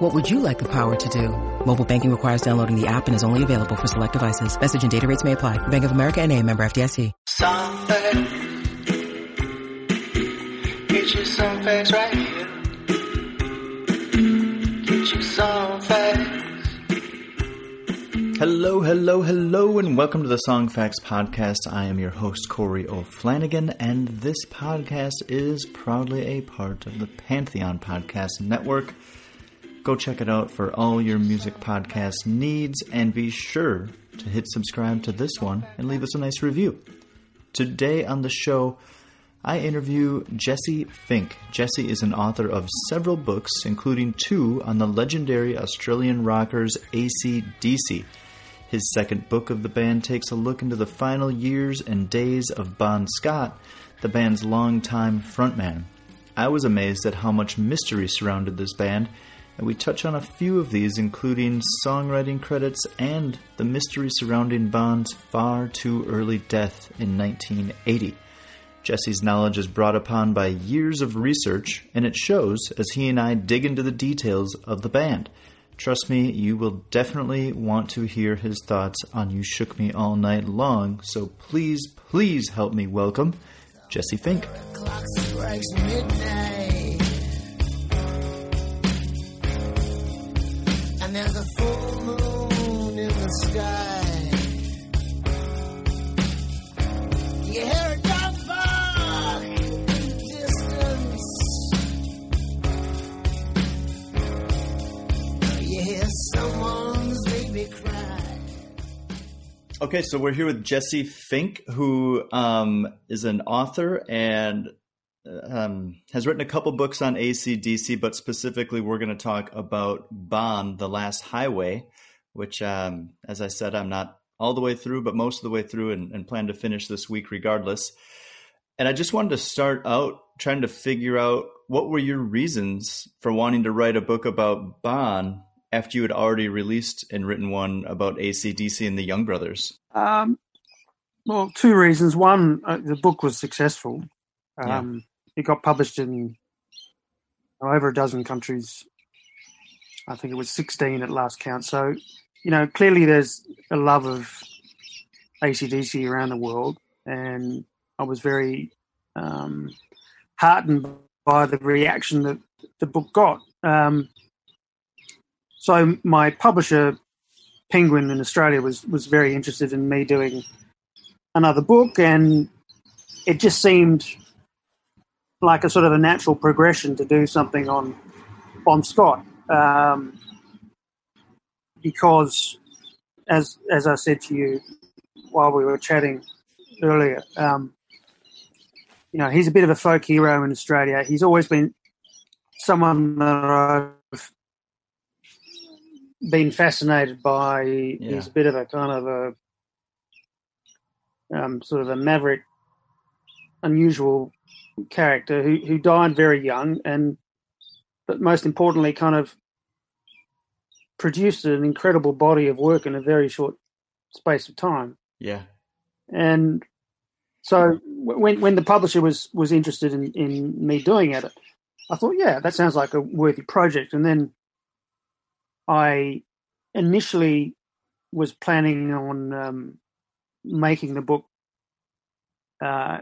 What would you like the power to do? Mobile banking requires downloading the app and is only available for select devices. Message and data rates may apply. Bank of America and a member FDIC. Some facts. Get you some facts right here. Get you some facts. Hello, hello, hello, and welcome to the Songfacts Podcast. I am your host, Corey O'Flanagan, and this podcast is proudly a part of the Pantheon Podcast Network. Go check it out for all your music podcast needs, and be sure to hit subscribe to this one and leave us a nice review. Today on the show, I interview Jesse Fink. Jesse is an author of several books, including two on the legendary Australian rockers AC/DC. His second book of the band takes a look into the final years and days of Bon Scott, the band's longtime frontman. I was amazed at how much mystery surrounded this band, and we touch on a few of these, including songwriting credits and the mystery surrounding Bon's far too early death in 1980. Jesse's knowledge is brought upon by years of research, and it shows as he and I dig into the details of the band. Trust me, you will definitely want to hear his thoughts on You Shook Me All Night Long, so please, please help me welcome Jesse Fink. And there's a full moon in the sky. You hear a dog bark in the distance. You hear someone's baby cry. Okay, so we're here with Jesse Fink, who um, is an author and um, has written a couple books on ACDC, but specifically, we're going to talk about Bon, The Last Highway, which, um, as I said, I'm not all the way through, but most of the way through and, and plan to finish this week regardless. And I just wanted to start out trying to figure out what were your reasons for wanting to write a book about Bon after you had already released and written one about ACDC and the Young Brothers. Um, well, two reasons. One, uh, the book was successful. Um, It got published in over a dozen countries. I think it was 16 at last count. So, you know, clearly there's a love of ACDC around the world. And I was very um, heartened by the reaction that the book got. Um, so my publisher, Penguin in Australia, was was very interested in me doing another book, and it just seemed like a sort of a natural progression to do something on Bon Scott, um, because as as I said to you while we were chatting earlier, um, you know, he's a bit of a folk hero in Australia. He's always been someone that I've been fascinated by. He's a bit of a kind of a um, sort of a maverick, unusual character who who died very young, and but most importantly, kind of produced an incredible body of work in a very short space of time. Yeah. And so when when the publisher was was interested in, in me doing it, I thought, yeah, that sounds like a worthy project. And then I initially was planning on um, making the book uh,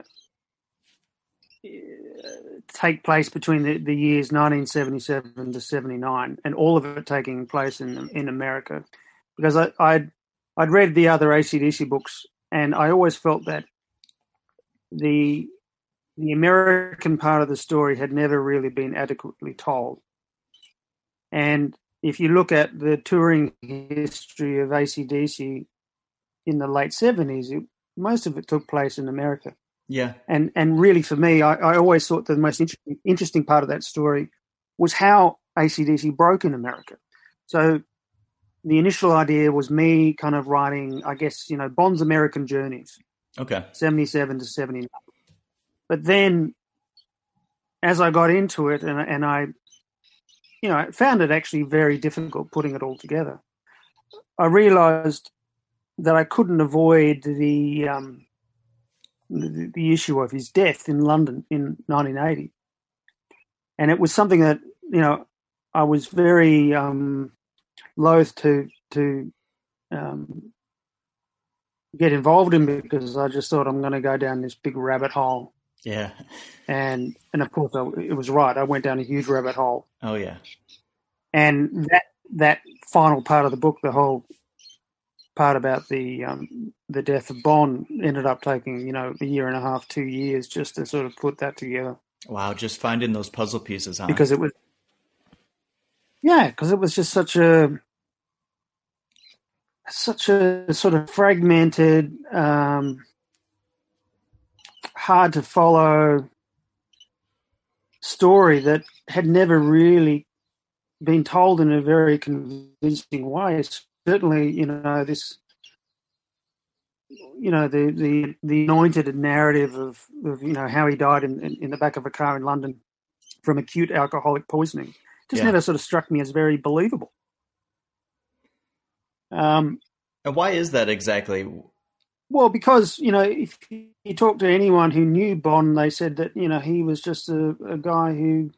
take place between the, the years 1977 to 79, and all of it taking place in in America, because I, I'd I'd read the other ACDC books, and I always felt that the the American part of the story had never really been adequately told. And if you look at the touring history of ACDC in the late 70s, it, most of it took place in America. Yeah. And and really for me, I, I always thought the most interesting, interesting part of that story was how ACDC broke in America. So the initial idea was me kind of writing, I guess, you know, Bon's American journeys. Okay. 77 to 79. But then as I got into it and, and I, you know, I found it actually very difficult putting it all together. I realized that I couldn't avoid the, um, the, the issue of his death in London in 1980. And it was something that, you know, I was very um, loath to to um, get involved in because I just thought I'm going to go down this big rabbit hole. Yeah. And and of course I, it was right. I went down a huge rabbit hole. Oh yeah. And that that final part of the book, the whole part about the um, the death of Bon, ended up taking you know a year and a half, two years just to sort of put that together. Wow, just finding those puzzle pieces, huh? Because it was, yeah, because it was just such a such a sort of fragmented, um, hard to follow story that had never really been told in a very convincing way. Certainly, you know this, you know the the the anointed narrative of, of you know how he died in, in, in the back of a car in London from acute alcoholic poisoning just Yeah. never sort of struck me as very believable. Um, and why is that exactly? Well, because you know, if you talk to anyone who knew Bon, they said that you know he was just a, a guy who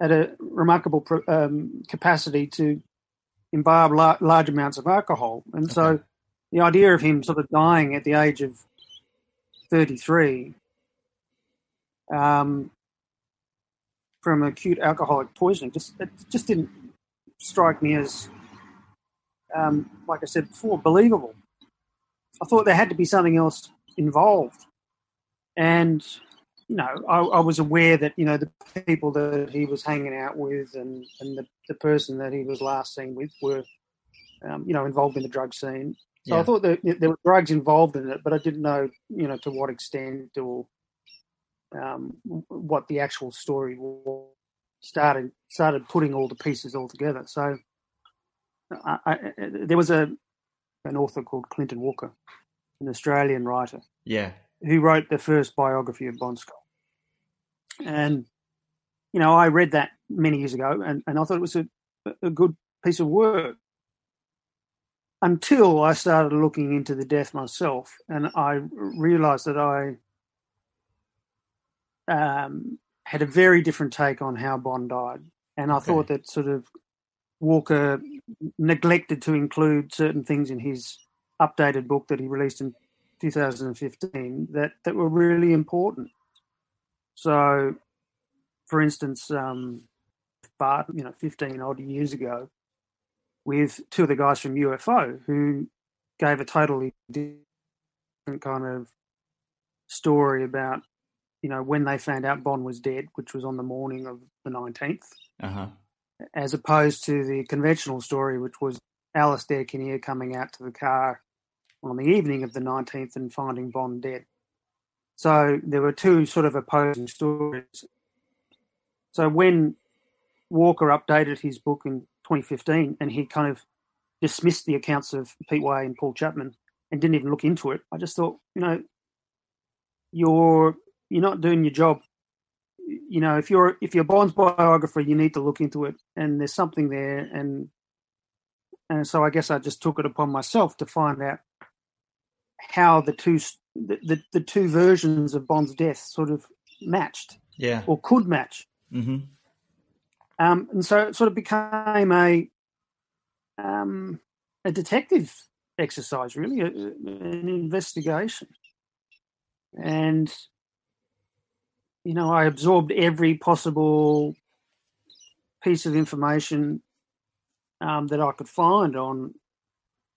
had a remarkable pro- um, capacity to imbibe lar- large amounts of alcohol, and so the idea of him sort of dying at the age of thirty-three um, from acute alcoholic poisoning just it just didn't strike me as, um, like I said before, believable. I thought there had to be something else involved. And, you know, I, I was aware that, you know, the people that he was hanging out with and, and the, the person that he was last seen with were, um, you know, involved in the drug scene. So I thought that there were drugs involved in it, but I didn't know, you know, to what extent or um, what the actual story was. Started started putting all the pieces all together. So I, I, there was a an author called Clinton Walker, an Australian writer, Yeah. who wrote the first biography of Bon Scott. And, you know, I read that many years ago and, and I thought it was a, a good piece of work until I started looking into the death myself and I realized that I um, had a very different take on how Bon died. And I Okay. thought that sort of Walker neglected to include certain things in his updated book that he released in 2015 that, that were really important. So, for instance, um, Bart, you know, 15 odd years ago, with two of the guys from UFO who gave a totally different kind of story about, you know, when they found out Bon was dead, which was on the morning of the 19th Uh huh. as opposed to the conventional story, which was Alistair Kinnear coming out to the car on the evening of the 19th and finding Bon dead. So there were two sort of opposing stories. So when Walker updated his book in 2015 and he kind of dismissed the accounts of Pete Way and Paul Chapman and didn't even look into it, I just thought, you know, you're you're not doing your job you know, if you're if you're Bon's biographer, you need to look into it, and there's something there, and and so I guess I just took it upon myself to find out how the two the the, the two versions of Bon's death sort of matched Yeah. or could match, Mm-hmm. Um, and so it sort of became a um, a detective exercise, really, a, an investigation, and you know, I absorbed every possible piece of information um, that I could find on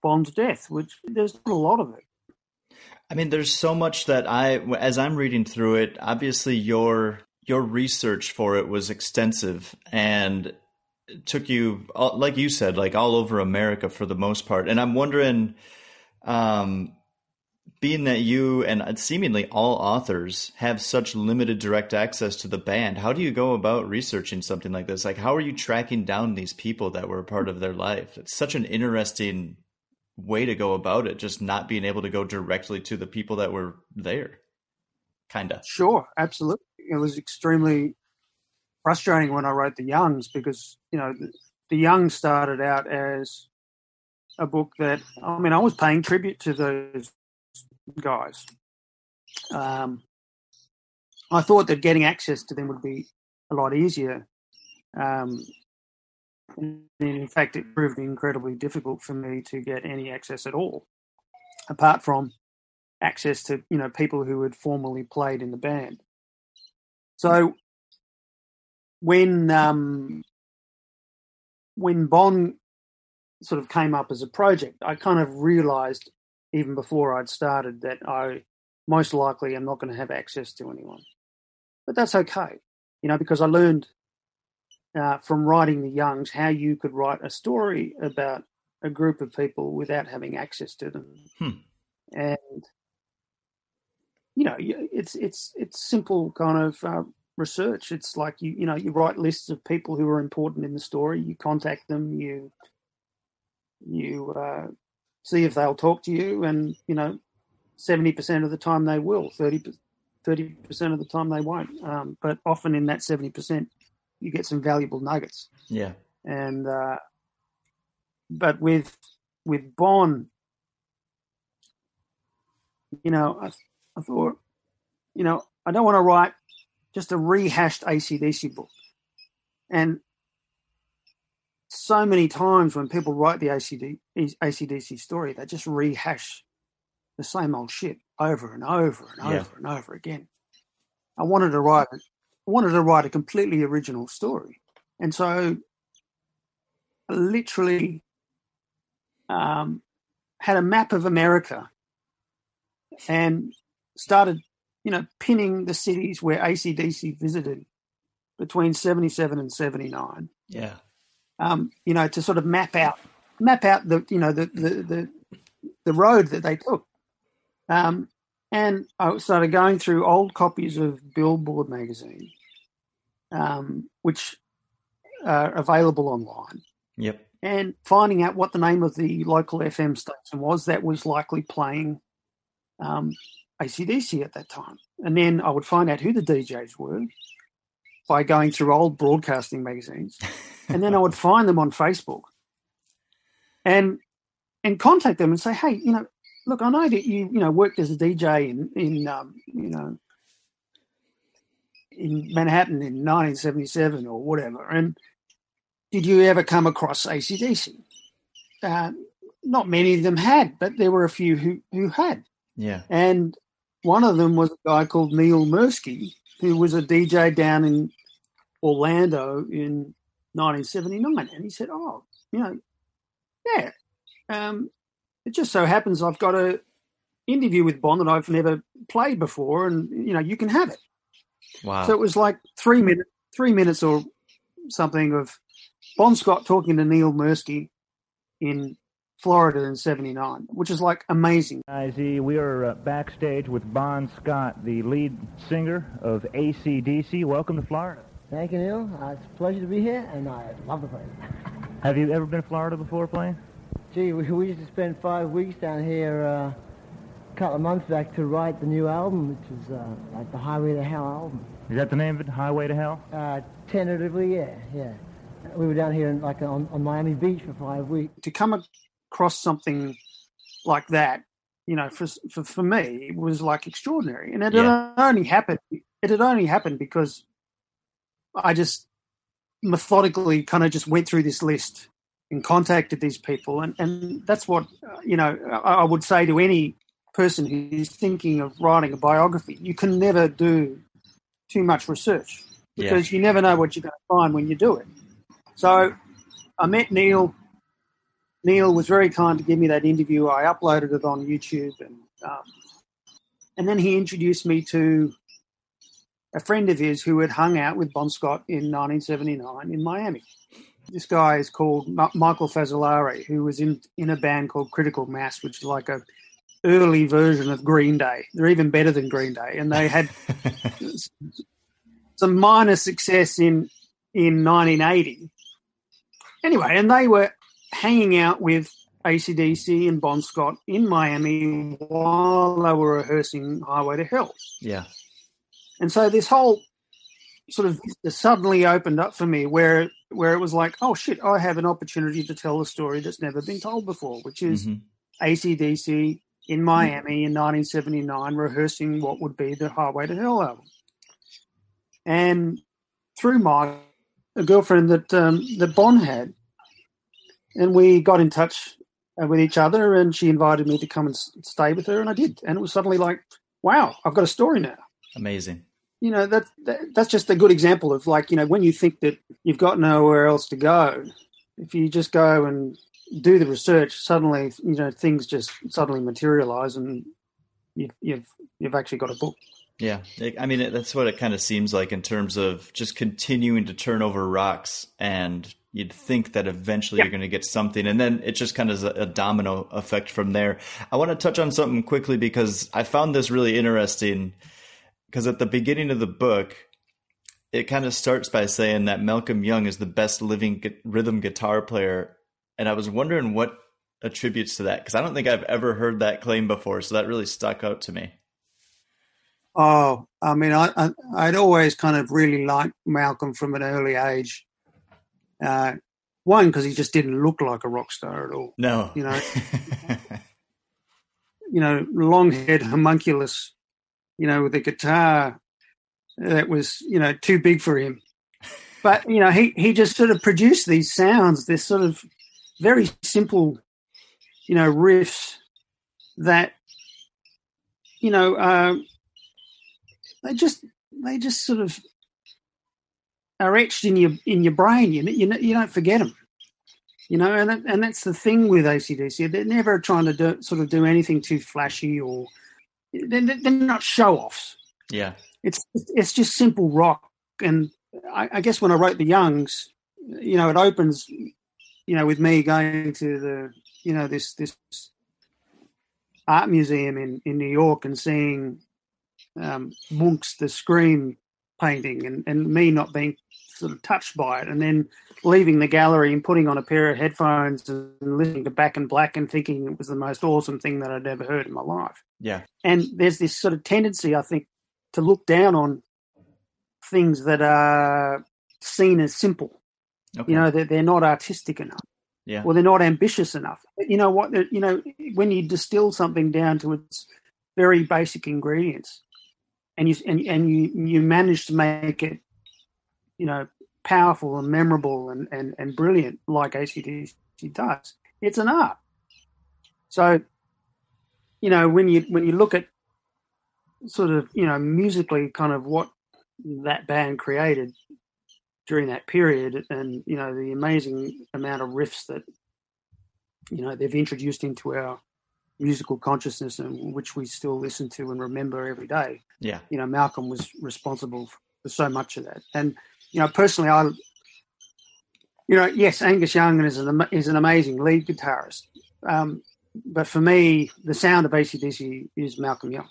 Bon's death, which there's not a lot of it. I mean, there's so much that I, as I'm reading through it, obviously your your research for it was extensive and took you, like you said, like all over America for the most part. And I'm wondering, um, being that you and seemingly all authors have such limited direct access to the band, how do you go about researching something like this? Like, how are you tracking down these people that were a part of their life? It's such an interesting way to go about it, just not being able to go directly to the people that were there. Kind of. Sure, absolutely. It was extremely frustrating when I wrote The Youngs because, you know, the, Youngs started out as a book that, I mean, I was paying tribute to those guys. Um, I thought that getting access to them would be a lot easier. Um, and in fact, it proved incredibly difficult for me to get any access at all, apart from access to you know people who had formerly played in the band. So when um, when Bon sort of came up as a project, I kind of realised even before I'd started that I most likely am not going to have access to anyone, but that's okay, you know, because I learned uh, from writing the Youngs how you could write a story about a group of people without having access to them, Hmm. and you know, it's it's it's simple kind of uh, research. It's like you you know you write lists of people who are important in the story. You contact them. You you uh, see if they'll talk to you, and you know, seventy percent of the time they will. 30 percent of the time they won't. Um, but often in that seventy percent, you get some valuable nuggets. Yeah. And uh, but with with Bon, you know, I, thought, you know, I don't want to write just a rehashed ACDC book. And so many times when people write the ACD, ACDC story, they just rehash the same old shit over and over and Yeah. over and over again. I wanted to write, I wanted to write a completely original story, and so I literally um, had a map of America and started, you know, pinning the cities where ACDC visited between 77 and 79 Yeah. um, you know, to sort of map out map out the you know the the the, the road that they took. Um, and I started going through old copies of Billboard magazine, um, which are available online, Yep. and finding out what the name of the local FM station was that was likely playing um, ACDC at that time. And then I would find out who the DJs were by going through old broadcasting magazines and then I would find them on Facebook and and contact them and say, hey, you know, look, I know that you you know worked as a DJ in in um, you know in Manhattan in 1977 or whatever, and did you ever come across ACDC? Uh, not many of them had, but there were a few who who had, Yeah. and one of them was a guy called Neil Mursky, who was a DJ down in Orlando in 1979. And he said, Oh, you know, yeah. Um, it just so happens I've got a interview with Bon that I've never played before, and you know, you can have it. Wow. So it was like three minutes, three minutes or something of Bon Scott talking to Neil Mursky in Florida in '79, which is like amazing. Guys, we are uh, backstage with Bon Scott, the lead singer of ACDC. Welcome to Florida. Thank you, Neil. Uh, it's a pleasure to be here, and I love the place. Have you ever been to Florida before playing? Gee, we, we used to spend five weeks down here uh, a couple of months back to write the new album, which is uh, like the Highway to Hell album. Is that the name of it, Highway to Hell? Uh, tentatively, yeah, yeah. We were down here in, like on, on Miami Beach for five weeks. to come across something like that, you know, for for, for me, it was like extraordinary, and it Yeah. had only happened. It had only happened because I just methodically kind of just went through this list and contacted these people, and and that's what uh, you know. I, I would say to any person who's thinking of writing a biography, you can never do too much research Yeah. because you never know what you're going to find when you do it. So I met Neil. Neil was very kind to give me that interview. I uploaded it on YouTube, and um, and then he introduced me to a friend of his who had hung out with Bon Scott in 1979 in Miami. This guy is called Ma- Michael Fazzolari, who was in in a band called Critical Mass, which is like a early version of Green Day. They're even better than Green Day, and they had some minor success in in 1980. Anyway, and they were hanging out with ACDC and Bon Scott in Miami while they were rehearsing Highway to Hell. Yeah. And so this whole sort of suddenly opened up for me where where it was like, oh shit, I have an opportunity to tell a story that's never been told before, which is mm-hmm. ACDC in Miami in 1979 rehearsing what would be the Highway to Hell album. And through my a girlfriend that um, that Bon had, and we got in touch uh, with each other, and she invited me to come and stay with her, and I did, and it was suddenly like, wow, I've got a story now. Amazing. You know that, that that's just a good example of like you know when you think that you've got nowhere else to go, if you just go and do the research, suddenly you know things just suddenly materialize, and you've you've you've actually got a book. Yeah, I mean that's what it kind of seems like in terms of just continuing to turn over rocks, and you'd think that eventually you're going to get something, and then it just kind of is a domino effect from there. I want to touch on something quickly because I found this really interesting. Because at the beginning of the book, it kind of starts by saying that Malcolm Young is the best living rhythm guitar player and I was wondering what attributes to that because I don't think I've ever heard that claim before, so that really stuck out to me. Oh, I mean, I, I would always kind of really liked Malcolm from an early age. Uh, one because he just didn't look like a rock star at all. No, you know, you know, long haired homunculus, you know, with a guitar that was you know too big for him. But you know, he he just sort of produced these sounds, this sort of very simple, you know, riffs that, you know, uh, they just they just sort of are etched in your in your brain. You you you don't forget them. You know, and that, and that's the thing with ACDC. They're never trying to do, sort of do anything too flashy or they're, they're not show offs. Yeah, it's it's just simple rock. And I, I guess when I wrote the Youngs, you know, it opens you know, with me going to the, you know, this this art museum in in New York and seeing um, Munch's The Scream painting, and and me not being sort of touched by it, and then leaving the gallery and putting on a pair of headphones and listening to Back in Black and thinking it was the most awesome thing that I'd ever heard in my life. Yeah. And there's this sort of tendency, I think, to look down on things that are seen as simple. Okay. You know, they're, they're not artistic enough. Yeah. Or they're not ambitious enough. But you know what? You know, when you distill something down to its very basic ingredients, and you and, and you you manage to make it, you know, powerful and memorable and and, and brilliant like ACDC does, it's an art. So, you know, when you when you look at sort of you know musically, kind of what that band created, during that period, and you know the amazing amount of riffs that you know they've introduced into our musical consciousness, and which we still listen to and remember every day. Yeah, you know Malcolm was responsible for so much of that, and you know personally, I you know yes, Angus Young is an is an amazing lead guitarist, um, but for me, the sound of ACDC is Malcolm Young.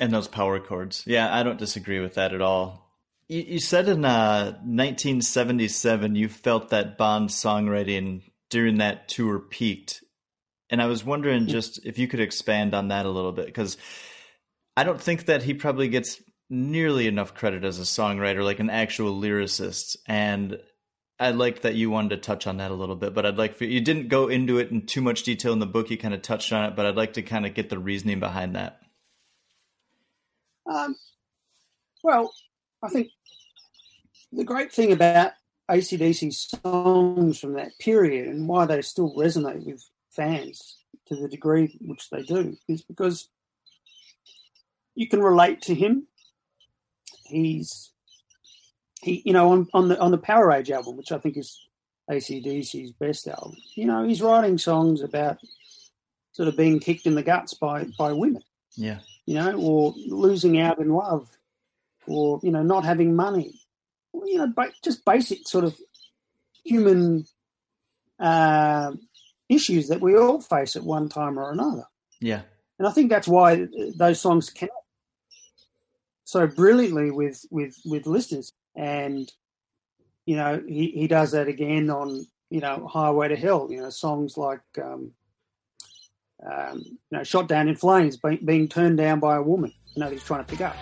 And those power chords. Yeah, I don't disagree with that at all. You, you said in uh, 1977 you felt that Bon songwriting during that tour peaked. And I was wondering just if you could expand on that a little bit, because I don't think that he probably gets nearly enough credit as a songwriter, like an actual lyricist. And I like that you wanted to touch on that a little bit, but I'd like for you didn't go into it in too much detail in the book. You kind of touched on it, but I'd like to kind of get the reasoning behind that. Um, well, I think the great thing about ACDC songs from that period and why they still resonate with fans to the degree which they do is because you can relate to him. He's he you know on, on the on the Powerage album, which I think is ACDC's best album, you know, he's writing songs about sort of being kicked in the guts by by women. Yeah. You know, or losing out in love or you know not having money, you know, just basic sort of human uh, issues that we all face at one time or another. Yeah, and I think that's why those songs connect so brilliantly with with with listeners. And you know, he he does that again on you know Highway to Hell. You know, songs like um, um, you know, shot down in flames, being, being turned down by a woman. You know, he's trying to pick up.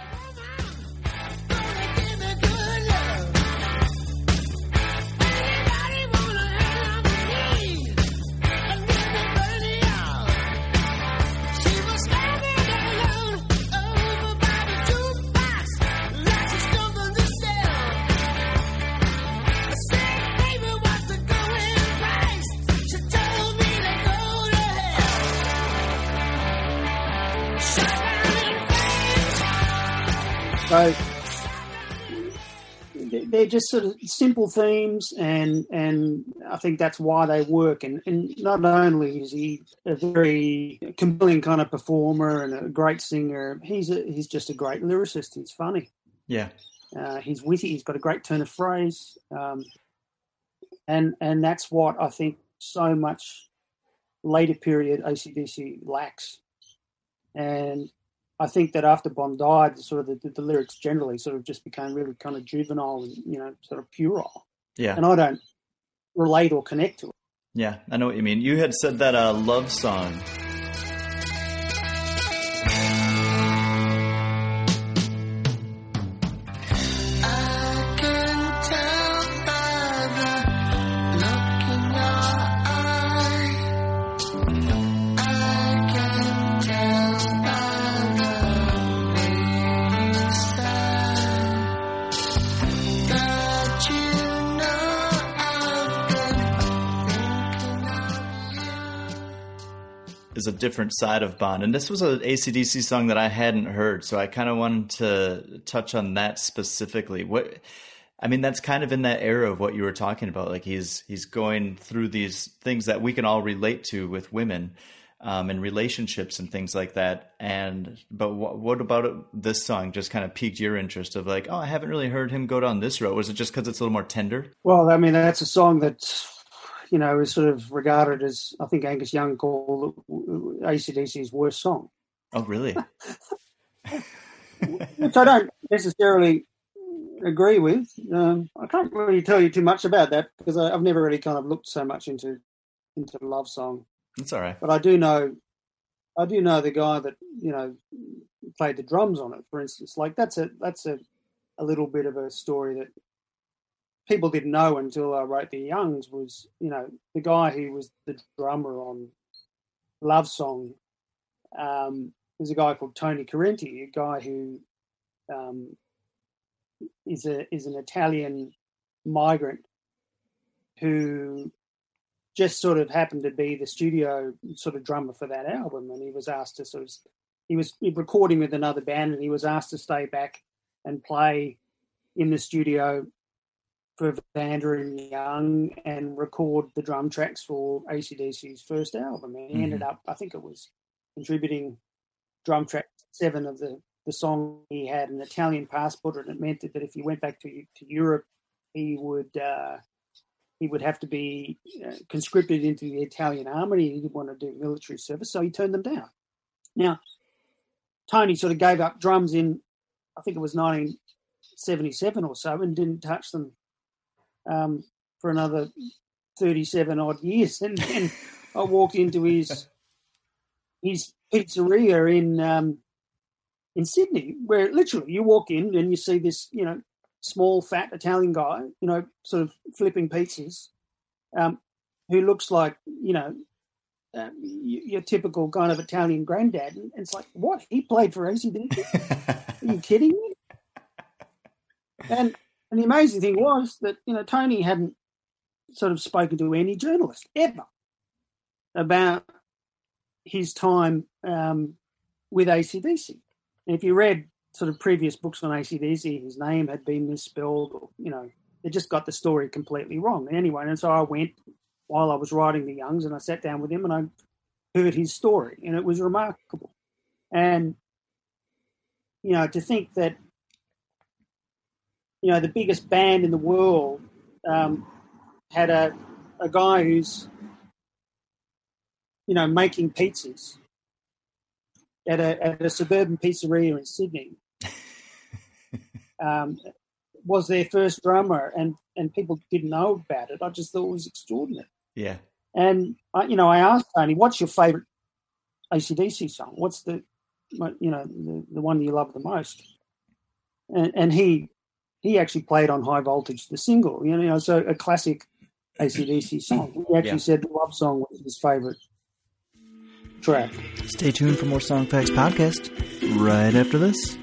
So they're just sort of simple themes, and and I think that's why they work. And and not only is he a very compelling kind of performer and a great singer, he's a, he's just a great lyricist. He's funny. Yeah. Uh, he's witty. He's got a great turn of phrase, um, and and that's what I think so much later period ACDC lacks. And I think that after Bon died, sort of the, the, lyrics generally sort of just became really kind of juvenile and you know sort of puerile. Yeah, and I don't relate or connect to it. Yeah, I know what you mean. You had said that a uh, love song different side of Bon. And this was an ACDC song that I hadn't heard, so I kind of wanted to touch on that specifically. What I mean, that's kind of in that era of what you were talking about. Like he's he's going through these things that we can all relate to with women um, and relationships and things like that. And but what, what about this song? Just kind of piqued your interest of like, oh, I haven't really heard him go down this road. Was it just because it's a little more tender? Well, I mean, that's a song that you know, is sort of regarded as I think Angus Young called ACDC's worst song. Oh, really? Which I don't necessarily agree with. Um, I can't really tell you too much about that because I, have never really kind of looked so much into into the love song. It's all right. But I do know, I do know the guy that you know played the drums on it. For instance, like that's a that's a a little bit of a story that people didn't know until I wrote the Youngs was, you know, the guy who was the drummer on Love Song um, was a guy called Tony Currenti, a guy who um, is a is an Italian migrant who just sort of happened to be the studio sort of drummer for that album, and he was asked to sort of he was recording with another band, and he was asked to stay back and play in the studio for Vanda and Young and record the drum tracks for ACDC's first album. And he mm-hmm. ended up, I think it was contributing drum track seven of the, the song. He had an Italian passport, and it meant that, that if he went back to to Europe, he would uh, he would have to be uh, conscripted into the Italian army. He didn't want to do military service, so he turned them down. Now, Tony sort of gave up drums in, I think it was 1977 or so, and didn't touch them um, for another 37 odd years. And then I walked into his his pizzeria in um, in Sydney, where literally you walk in and you see this, you know, small fat Italian guy, you know, sort of flipping pizzas, um, who looks like, you know, uh, your typical kind of Italian granddad. And it's like, what? He played for ACDC? Are you kidding me? And and the amazing thing was that, you know, Tony hadn't sort of spoken to any journalist ever about his time um, with ACDC. And if you read sort of previous books on ACDC, his name had been misspelled, or, you know, they just got the story completely wrong. Anyway, and so I went while I was writing The Youngs and I sat down with him and I heard his story, and it was remarkable. And, you know, to think that you know, the biggest band in the world um, had a, a guy who's, you know, making pizzas at a, at a suburban pizzeria in Sydney. um, was their first drummer, and, and people didn't know about it. I just thought it was extraordinary. Yeah. And I, you know, I asked Tony, "What's your favorite ACDC song? What's the, you know, the, the one you love the most? And, and he he actually played on High Voltage, the single, you know, so a classic ACDC song. He actually yeah. said the love song was his favorite track. Stay tuned for more Songfacts podcast right after this.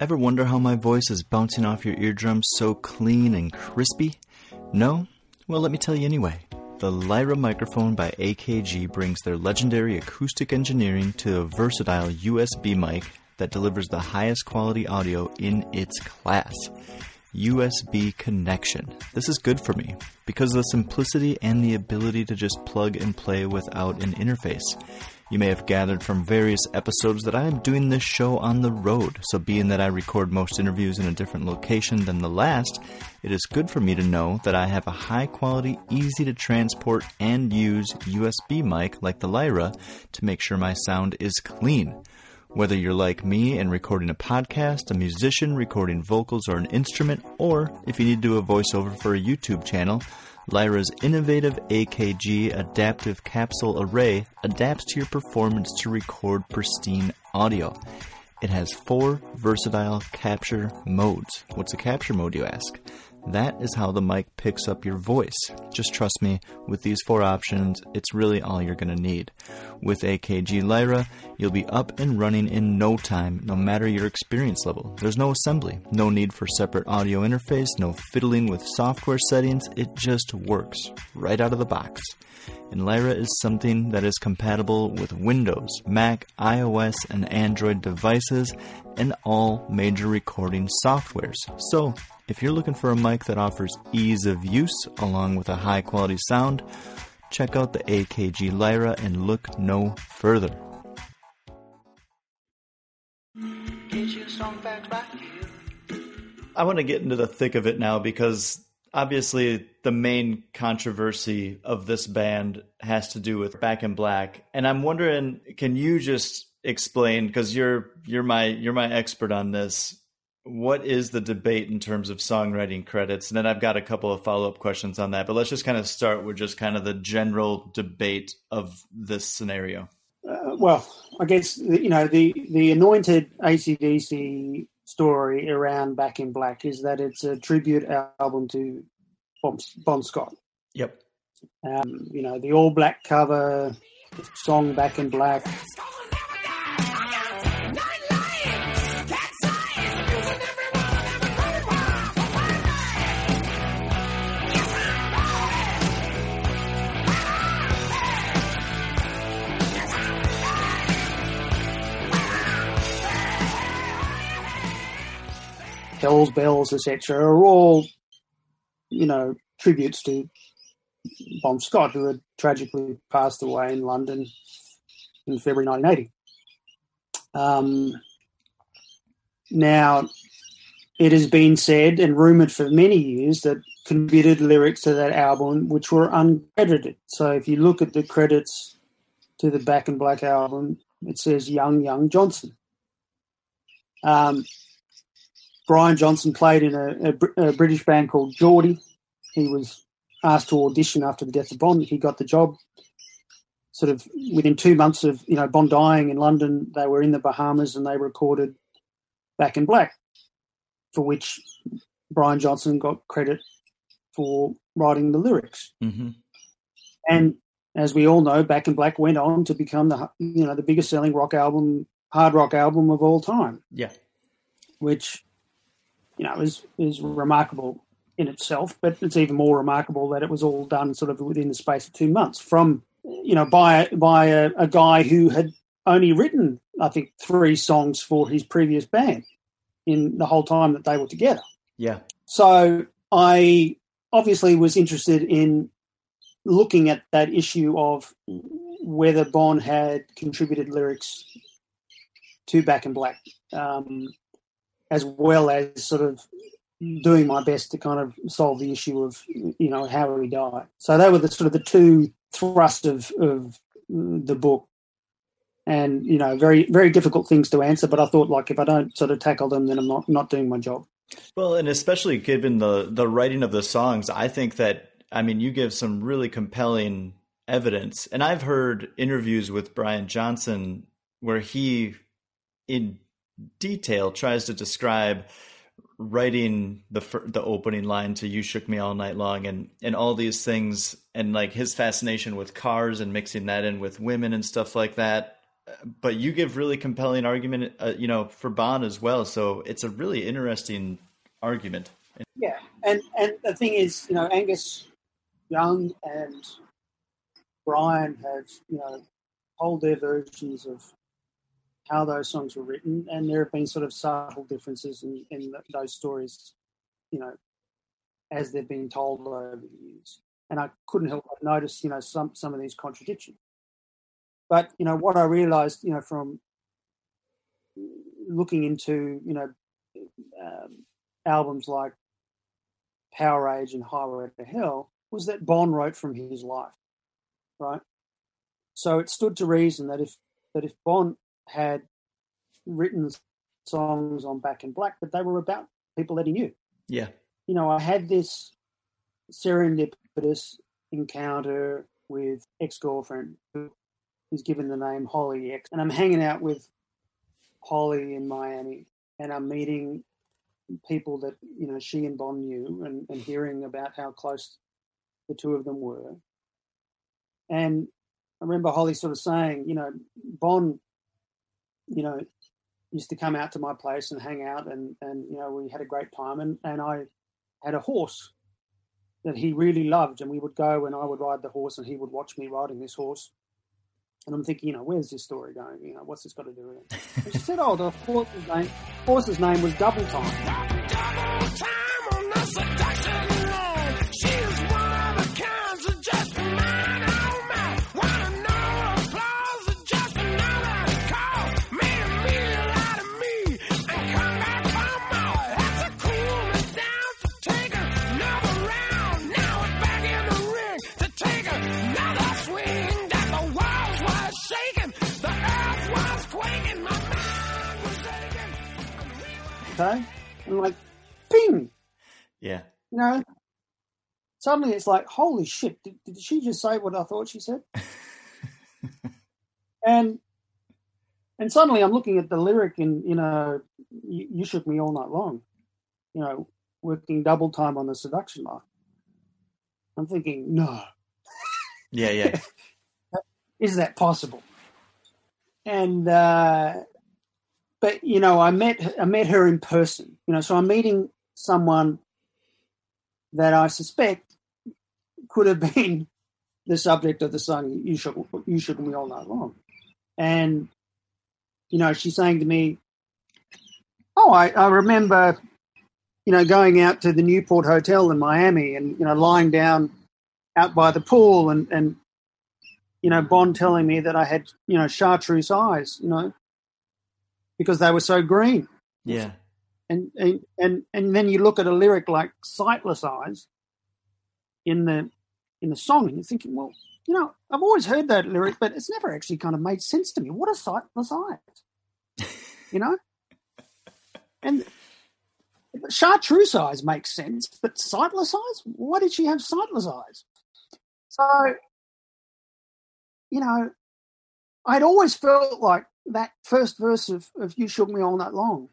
Ever wonder how my voice is bouncing off your eardrums so clean and crispy? No? Well, let me tell you anyway. The Lyra microphone by AKG brings their legendary acoustic engineering to a versatile USB mic that delivers the highest quality audio in its class. USB connection. This is good for me because of the simplicity and the ability to just plug and play without an interface. You may have gathered from various episodes that I am doing this show on the road, so being that I record most interviews in a different location than the last, it is good for me to know that I have a high quality, easy to transport and use USB mic like the Lyra to make sure my sound is clean. Whether you're like me and recording a podcast, a musician recording vocals or an instrument, or if you need to do a voiceover for a YouTube channel, Lyra's innovative AKG adaptive capsule array adapts to your performance to record pristine audio. It has four versatile capture modes. What's a capture mode, you ask? That is how the mic picks up your voice. Just trust me, with these four options, it's really all you're going to need. With AKG Lyra, you'll be up and running in no time, no matter your experience level. There's no assembly, no need for separate audio interface, no fiddling with software settings, it just works right out of the box. And Lyra is something that is compatible with Windows, Mac, iOS, and Android devices and all major recording softwares. So, if you're looking for a mic that offers ease of use along with a high quality sound, check out the AKG Lyra and look no further. I want to get into the thick of it now because obviously the main controversy of this band has to do with Back in Black. And I'm wondering, can you just explain because you're you're my you're my expert on this what is the debate in terms of songwriting credits? And then I've got a couple of follow up questions on that. But let's just kind of start with just kind of the general debate of this scenario. Uh, well, I guess you know the the anointed ACDC story around Back in Black is that it's a tribute album to Bon, bon Scott. Yep. Um, you know the all black cover, song Back in Black. Hell's Bells, etc., are all, you know, tributes to Bon Scott, who had tragically passed away in London in February 1980. Um, now, it has been said and rumoured for many years that contributed lyrics to that album which were uncredited. So if you look at the credits to the Back in Black album, it says Young Young Johnson. Um, Brian Johnson played in a, a, a British band called Geordie. He was asked to audition after the death of Bon. He got the job. Sort of within two months of you know Bon dying in London, they were in the Bahamas and they recorded Back in Black, for which Brian Johnson got credit for writing the lyrics. Mm-hmm. And as we all know, Back in Black went on to become the you know the biggest selling rock album, hard rock album of all time. Yeah, which you know, is is remarkable in itself. But it's even more remarkable that it was all done sort of within the space of two months from you know by by a, a guy who had only written I think three songs for his previous band in the whole time that they were together. Yeah. So I obviously was interested in looking at that issue of whether Bon had contributed lyrics to Back in Black. Um, as well as sort of doing my best to kind of solve the issue of you know how we die. So they were the sort of the two thrust of of the book, and you know very very difficult things to answer. But I thought like if I don't sort of tackle them, then I'm not not doing my job. Well, and especially given the the writing of the songs, I think that I mean you give some really compelling evidence. And I've heard interviews with Brian Johnson where he, in detail, tries to describe writing the the opening line to "You Shook Me All Night Long" and and all these things, and like his fascination with cars and mixing that in with women and stuff like that. But you give really compelling argument, uh, you know, for Bon as well. So it's a really interesting argument. Yeah, and and the thing is, you know, Angus Young and Brian have, you know, told their versions of how those songs were written, and there have been sort of subtle differences in, in those stories, you know, as they've been told over the years. And I couldn't help but notice, you know, some some of these contradictions. But you know, what I realised, you know, from looking into, you know, um, albums like Powerage and Highway to Hell, was that Bon wrote from his life, right? So it stood to reason that if that if Bon had written songs on Back in Black, but they were about people that he knew. Yeah. You know, I had this serendipitous encounter with ex girlfriend who is given the name Holly X, and I'm hanging out with Holly in Miami, and I'm meeting people that you know she and Bon knew, and, and hearing about how close the two of them were. And I remember Holly sort of saying, you know, Bon you know, used to come out to my place and hang out, and and you know we had a great time. And and I had a horse that he really loved, and we would go and I would ride the horse, and he would watch me riding this horse. And I'm thinking, you know, where's this story going? You know, what's this got to do with it? And she said, oh, the horse's name, horse's name was Double Time. Double time okay? And like, ping. Yeah. You know, suddenly it's like, holy shit, did, did she just say what I thought she said? and and suddenly I'm looking at the lyric in, you know, you, you, shook me all night long, you know, working double time on the seduction line. I'm thinking, no. Yeah, yeah. Is that possible? And uh, but you know, I met I met her in person. You know, so I'm meeting someone that I suspect could have been the subject of the song "You Shook You Shook Me All Night Long," and you know, she's saying to me, "Oh, I, I remember." You know, going out to the Newport Hotel in Miami and, you know, lying down out by the pool and, and you know, Bon telling me that I had, you know, chartreuse eyes, you know, because they were so green. Yeah. And and and, and then you look at a lyric like "Sightless Eyes" in the in the song, and you're thinking, well, you know, I've always heard that lyric, but it's never actually kind of made sense to me. What are sightless eyes? you know, and chartreuse eyes makes sense, but sightless eyes? Why did she have sightless eyes? So, you know, I'd always felt like that first verse of, of You Shook Me All Night Long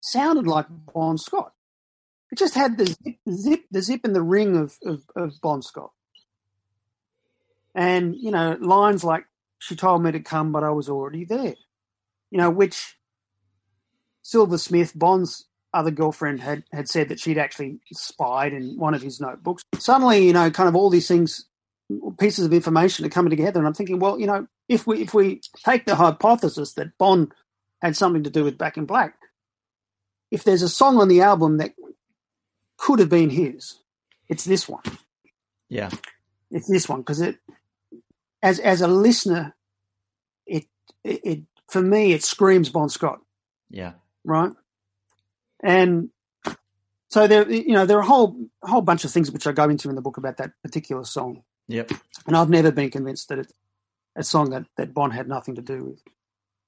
sounded like Bon Scott. It just had the zip, the zip, the zip and the ring of, of, of Bon Scott. And, you know, lines like, she told me to come, but I was already there. You know, which Silver Smith, Bon's other girlfriend, had, had said that she'd actually spied in one of his notebooks. Suddenly, you know, kind of all these things, pieces of information are coming together. And I'm thinking, well, you know, if we if we take the hypothesis that Bon had something to do with Back in Black, if there's a song on the album that could have been his, it's this one. Yeah, it's this one because it, as as a listener, it, it it for me it screams Bon Scott. Yeah. Right. And so there, you know, there are a whole whole bunch of things which I go into in the book about that particular song. Yep. And I've never been convinced that it a song that, that Bon had nothing to do with.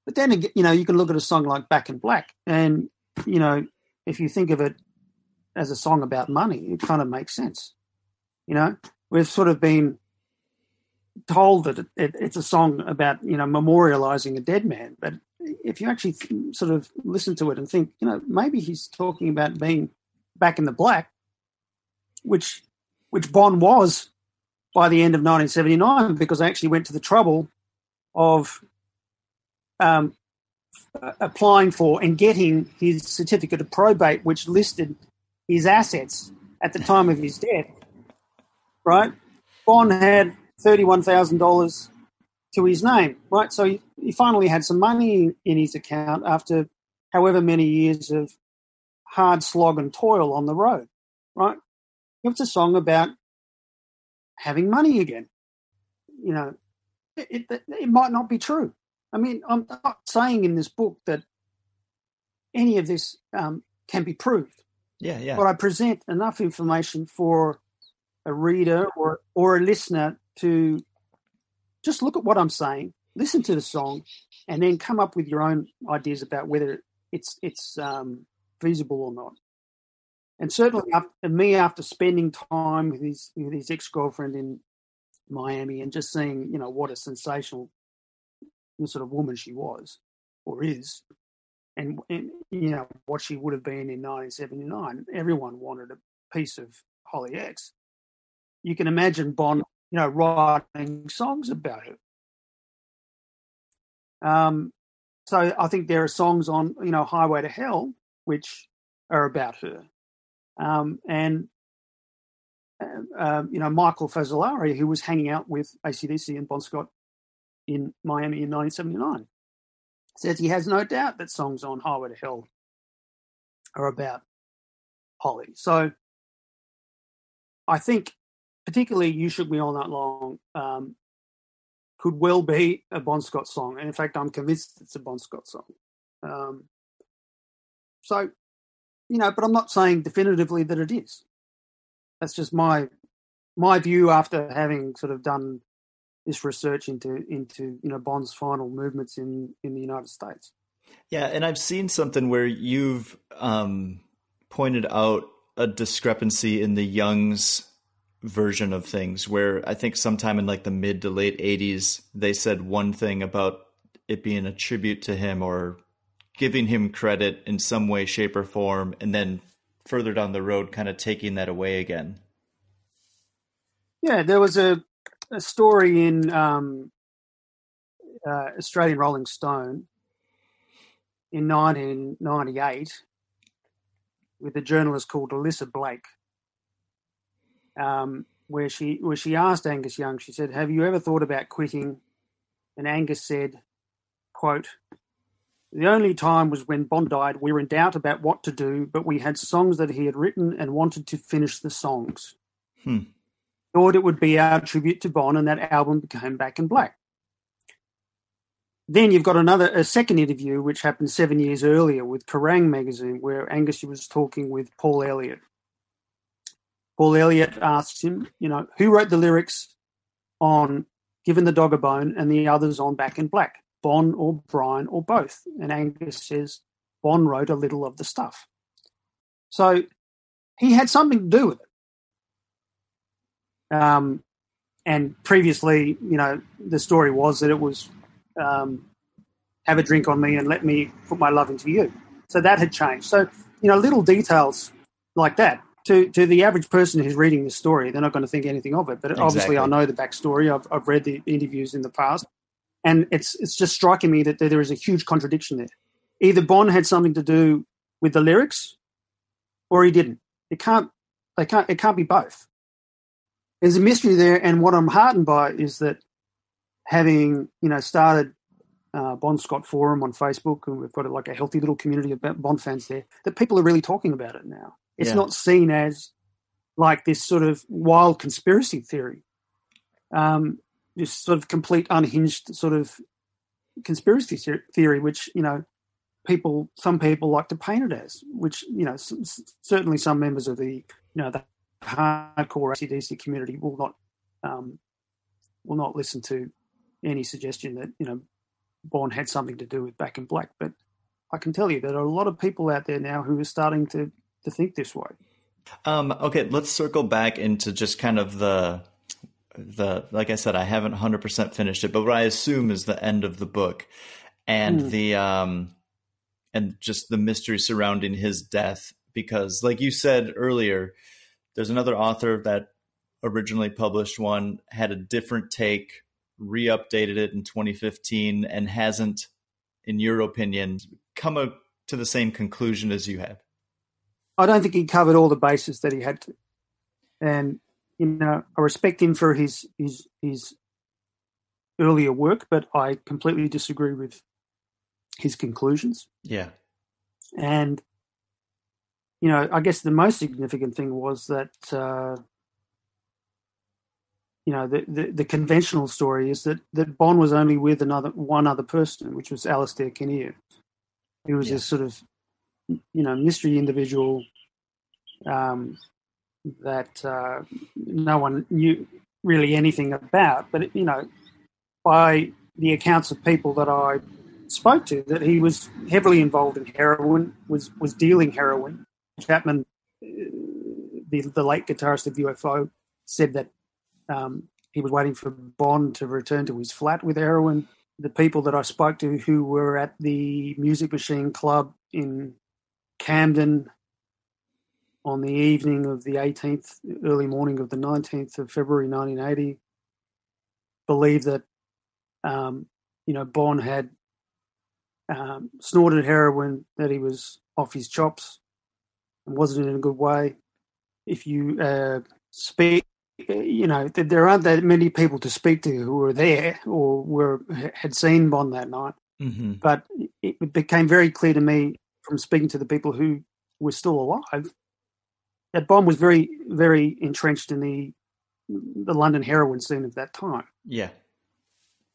But then, you know, you can look at a song like Back in Black, and, you know, if you think of it as a song about money, it kind of makes sense. You know, we've sort of been told that it, it, it's a song about you know memorializing a dead man, but if you actually sort of listen to it and think, you know, maybe he's talking about being back in the black, which which Bon was by the end of 1979, because I actually went to the trouble of um, applying for and getting his certificate of probate, which listed his assets at the time of his death. Right, Bon had thirty-one thousand dollars to his name. Right, so he, finally had some money in his account after however many years of hard slog and toil on the road. Right, it's a song about having money again. You know, it, it, it might not be true. I mean, I'm not saying in this book that any of this um, can be proved. Yeah, yeah. But I present enough information for a reader or or a listener to just look at what I'm saying, listen to the song, and then come up with your own ideas about whether it's it's um, feasible or not. And certainly, after, me after spending time with his with his ex girlfriend in Miami and just seeing, you know, what a sensational sort of woman she was or is, and, and you know what she would have been in 1979. Everyone wanted a piece of Holly X. You can imagine Bon, you know, writing songs about her. Um, so I think there are songs on, you know, Highway to Hell which are about her, um, and uh, you know Michael Fazzolari, who was hanging out with ACDC and Bon Scott in Miami in 1979 says he has no doubt that songs on Highway to Hell are about Holly. So I think, particularly "You Shook Me All Night Long" um, could well be a Bon Scott song, and in fact, I'm convinced it's a Bon Scott song. Um, so, you know, but I'm not saying definitively that it is. That's just my my view after having sort of done this research into into you know Bon's final movements in in the United States. Yeah, and I've seen something where you've um, pointed out a discrepancy in the Youngs version of things, where I think sometime in like the mid to late '80s they said one thing about it being a tribute to him or giving him credit in some way, shape, or form, and then further down the road, kind of taking that away again. Yeah, there was a a story in um, uh, Australian Rolling Stone in 1998 with a journalist called Alyssa Blake, um, where she where she asked Angus Young. She said, "Have you ever thought about quitting?" And Angus said, "Quote." The only time was when Bon died. We were in doubt about what to do, but we had songs that he had written and wanted to finish the songs. Hmm thought it would be our tribute to Bon, and that album became Back in Black. Then you've got another, a second interview, which happened seven years earlier with Kerrang magazine, where Angus was talking with Paul Elliott. Paul Elliott asks him, you know, who wrote the lyrics on Given the Dog a Bone and the others on Back in Black, Bon or Brian or both? And Angus says, Bon wrote a little of the stuff. So he had something to do with it. Um, and previously, you know, the story was that it was um, have a drink on me and let me put my love into you. So that had changed. So, you know, little details like that. To, to the average person who's reading the story, they're not going to think anything of it. But exactly. obviously, I know the backstory. I've, I've read the interviews in the past, and it's it's just striking me that there is a huge contradiction there. Either Bon had something to do with the lyrics, or he didn't. It can't. They can't. It can't be both there's a mystery there, and what I'm heartened by is that having you know started uh, Bon Scott Forum on Facebook, and we've got a, like a healthy little community of Bon fans there, that people are really talking about it now. It's yeah. not seen as like this sort of wild conspiracy theory, um, this sort of complete unhinged sort of conspiracy theory, which you know people, some people like to paint it as, which you know certainly some members of the you know the hardcore ACDC community will not um, will not listen to any suggestion that you know Bon had something to do with Back in Black. But I can tell you there are a lot of people out there now who are starting to to think this way. Um, okay, let's circle back into just kind of the the like I said, I haven't hundred percent finished it, but what I assume is the end of the book, and mm. the um, and just the mystery surrounding his death. Because, like you said earlier, there's another author that originally published one had a different take, re-updated it in 2015, and hasn't, in your opinion, come a, to the same conclusion as you have. I don't think he covered all the bases that he had to, and you know, I respect him for his his his earlier work, but I completely disagree with his conclusions. Yeah. And you know, I guess the most significant thing was that uh, you know the, the, the conventional story is that that Bon was only with another one other person, which was Alastair Kinnear. He was yeah. this sort of you know mystery individual um, that uh, no one knew really anything about. But you know, by the accounts of people that I spoke to, that he was heavily involved in heroin, was was dealing heroin. Chapman, uh, the the late guitarist of UFO, said that um, he was waiting for Bon to return to his flat with heroin. The people that I spoke to who were at the Music Machine Club in Camden on the evening of the 18th, early morning of the 19th of February 1980, believed that, um, you know, Bon had um, snorted heroin, that he was off his chops and wasn't in a good way. If you uh, speak, you know, there aren't that many people to speak to who were there or were had seen Bon that night. Mm-hmm. But it became very clear to me from speaking to the people who were still alive that Bon was very, very entrenched in the the London heroin scene of that time. Yeah.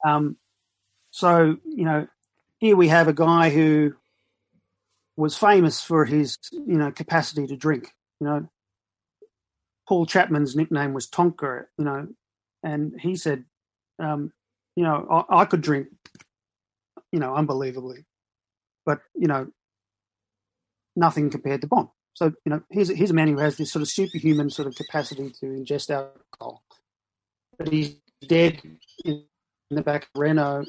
Um, so you know, here we have a guy who was famous for his you know capacity to drink. You know, Paul Chapman's nickname was Tonka. You know, and he said, um, you know, I, I could drink, you know, unbelievably, but you know, nothing compared to Bon. So, you know, here's, here's a man who has this sort of superhuman sort of capacity to ingest alcohol. But he's dead in the back of Renault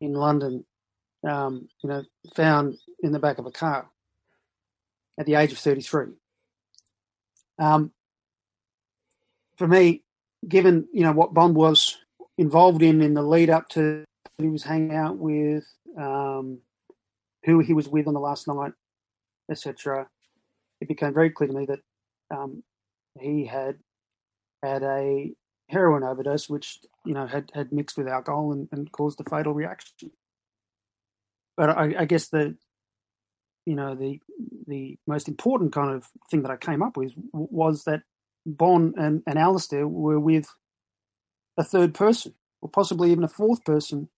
in London, um, you know, found in the back of a car at the age of 33. Um, for me, given, you know, what Bon was involved in in the lead up to he was hanging out with, um, who he was with on the last night, etc., it became very clear to me that um, he had had a heroin overdose, which you know had, had mixed with alcohol and, and caused a fatal reaction. But I, I, guess the you know the the most important kind of thing that I came up with was that Bon and, and Alastair were with a third person, or possibly even a fourth person,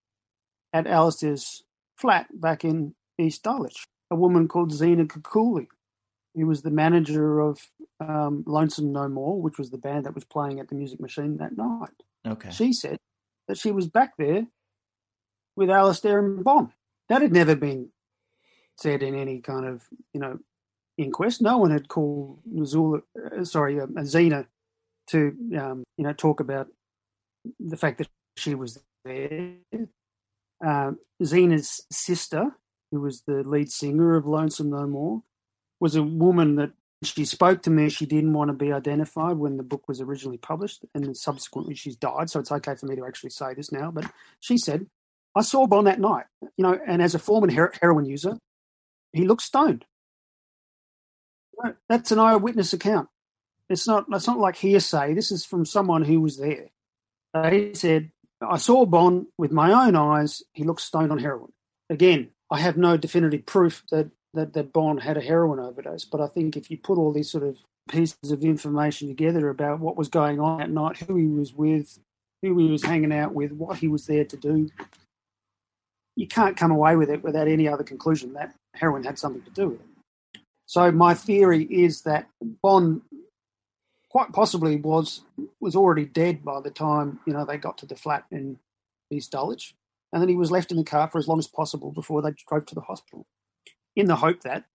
at Alastair's flat back in East Dulwich a woman called Zena Kakoulli, who was the manager of um, Lonesome No More, which was the band that was playing at the Music Machine that night. Okay. She said that she was back there with Alastair and Bon. That had never been said in any kind of, you know, inquest. No one had called Zula, uh, sorry, uh, Zena to, um, you know, talk about the fact that she was there. Uh, Zena's sister, who was the lead singer of Lonesome No More, was a woman that she spoke to me. She didn't want to be identified when the book was originally published, and subsequently she's died. So it's okay for me to actually say this now. But she said, "I saw Bon that night, you know, and as a former heroin user, he looked stoned." That's an eyewitness account. It's not. It's not like hearsay. This is from someone who was there. He said, "I saw Bon with my own eyes. He looked stoned on heroin." Again, I have no definitive proof that, that, that Bon had a heroin overdose, but I think if you put all these sort of pieces of information together about what was going on that night, who he was with, who he was hanging out with, what he was there to do, you can't come away with it without any other conclusion that heroin had something to do with it. So my theory is that Bon quite possibly was was already dead by the time you know they got to the flat in East Dulwich and then he was left in the car for as long as possible before they drove to the hospital, in the hope that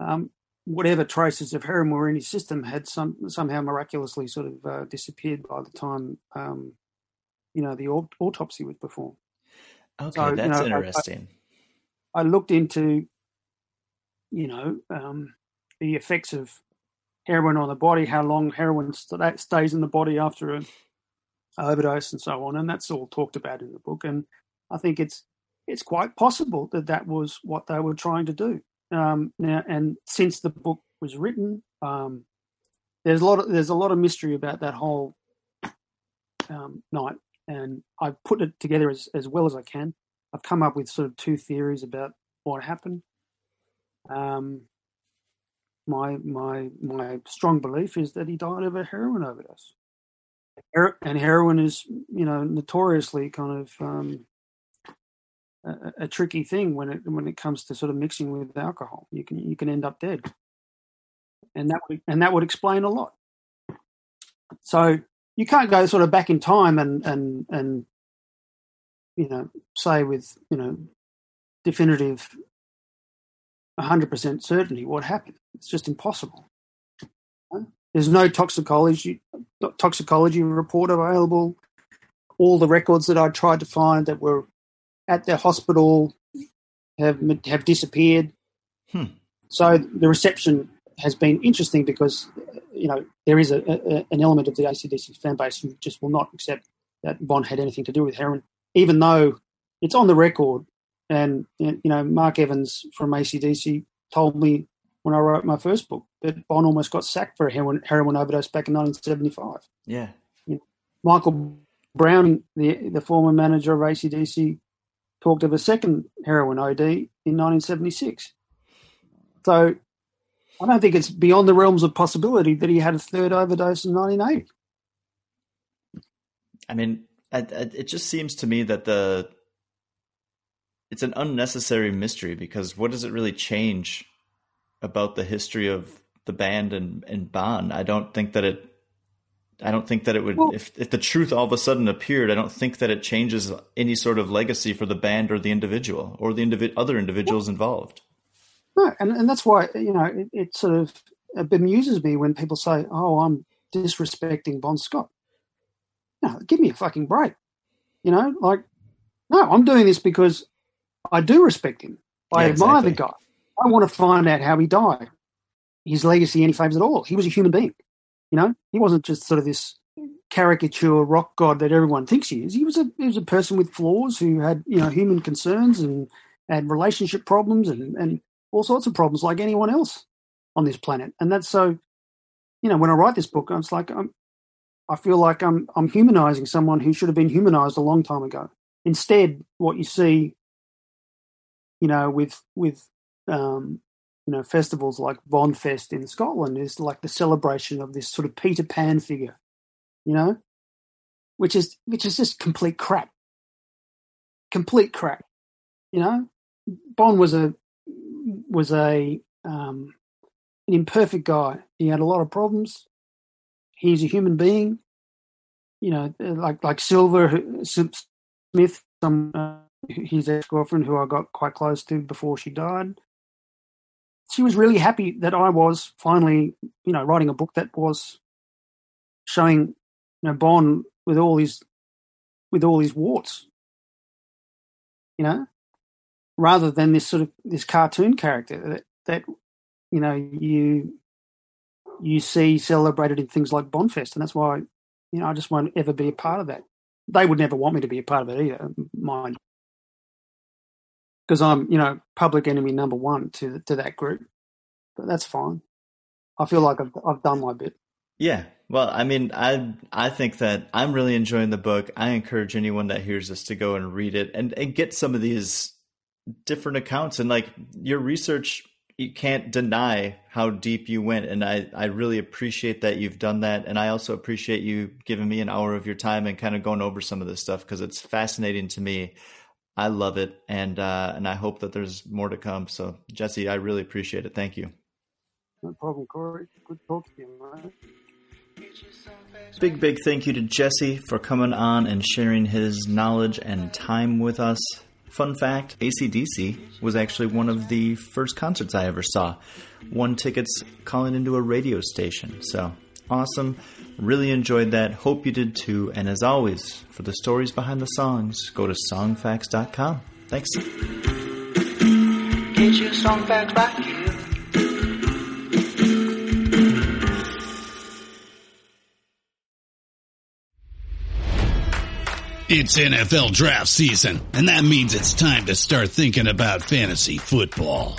um, whatever traces of heroin were in his system had some somehow miraculously sort of uh, disappeared by the time um, you know the autopsy was performed. Okay, so, that's you know, interesting. I, I, looked into, you know, um, the effects of heroin on the body, how long heroin st- stays in the body after an overdose, and so on, and that's all talked about in the book. And I think it's it's quite possible that that was what they were trying to do. Um, now, and since the book was written, um, there's a lot of there's a lot of mystery about that whole um, night, and I've put it together as as well as I can. I've come up with sort of two theories about what happened. Um, my my my strong belief is that he died of a heroin overdose, and heroin is you know notoriously kind of um, a, a, tricky thing when it when it comes to sort of mixing with alcohol. You can you can end up dead, and that would, and that would explain a lot. So you can't go sort of back in time and and and you know say with you know definitive 100% certainty what happened. It's just impossible. There's no toxicology toxicology report available. All the records that I tried to find that were at the hospital have have disappeared. Hmm. So the reception has been interesting because you know there is a, a, an element of the ACDC fan base who just will not accept that Bon had anything to do with heroin, even though it's on the record. And you know, Mark Evans from ACDC told me when I wrote my first book that Bon almost got sacked for a heroin, heroin overdose back in 1975. Yeah. You know, Michael Browning, the the former manager of ACDC, talked of a second heroin OD in 1976. So I don't think it's beyond the realms of possibility that he had a third overdose in 1980. I mean, it just seems to me that the it's an unnecessary mystery because what does it really change about the history of the band and, and Bon? I don't think that it I don't think that it would. Well, if if the truth all of a sudden appeared, I don't think that it changes any sort of legacy for the band or the individual or the individ- other individuals involved. No, and and that's why you know it, it, sort of it bemuses me when people say, "Oh, I'm disrespecting Bon Scott." No, give me a fucking break. You know, like no, I'm doing this because I do respect him. I yeah, admire exactly. the guy. I want to find out how he died, his legacy, any favors at all. He was a human being. You know, he wasn't just sort of this caricature rock god that everyone thinks he is. He was a he was a person with flaws who had you know human concerns and had relationship problems and and all sorts of problems like anyone else on this planet. And that's so. You know, when I write this book, it's like I'm, I feel like I'm I'm humanizing someone who should have been humanized a long time ago. Instead, what you see, you know, with with um, you know, festivals like Bonfest in Scotland is like the celebration of this sort of Peter Pan figure, you know, which is which is just complete crap, complete crap. You know, Bon was a was a um, an imperfect guy. He had a lot of problems. He's a human being. You know, like like Silver Smith, some uh, his ex girlfriend, who I got quite close to before she died she was really happy that I was finally, you know, writing a book that was showing, you know, Bon with all his with all his warts. You know, rather than this sort of this cartoon character that that you know you you see celebrated in things like Bonfest, and that's why you know I just won't ever be a part of that. They would never want me to be a part of it either, mind because I'm, you know, public enemy number one to to that group. But that's fine. I feel like I've I've done my bit. Yeah. Well, I mean, I I think that I'm really enjoying the book. I encourage anyone that hears this to go and read it and, and get some of these different accounts and like your research you can't deny how deep you went and I, I really appreciate that you've done that and i also appreciate you giving me an hour of your time and kind of going over some of this stuff because it's fascinating to me I love it, and uh, and I hope that there's more to come. So, Jesse, I really appreciate it. Thank you. No problem, Corey. Good talking to you, man. Big, big thank you to Jesse for coming on and sharing his knowledge and time with us. Fun fact ACDC was actually one of the first concerts I ever saw. Won tickets calling into a radio station. So awesome. Really enjoyed that. Hope you did too. And as always, for the stories behind the songs, go to songfacts.com. Thanks. Get your song facts back here. It's NFL draft season, and that means it's time to start thinking about fantasy football.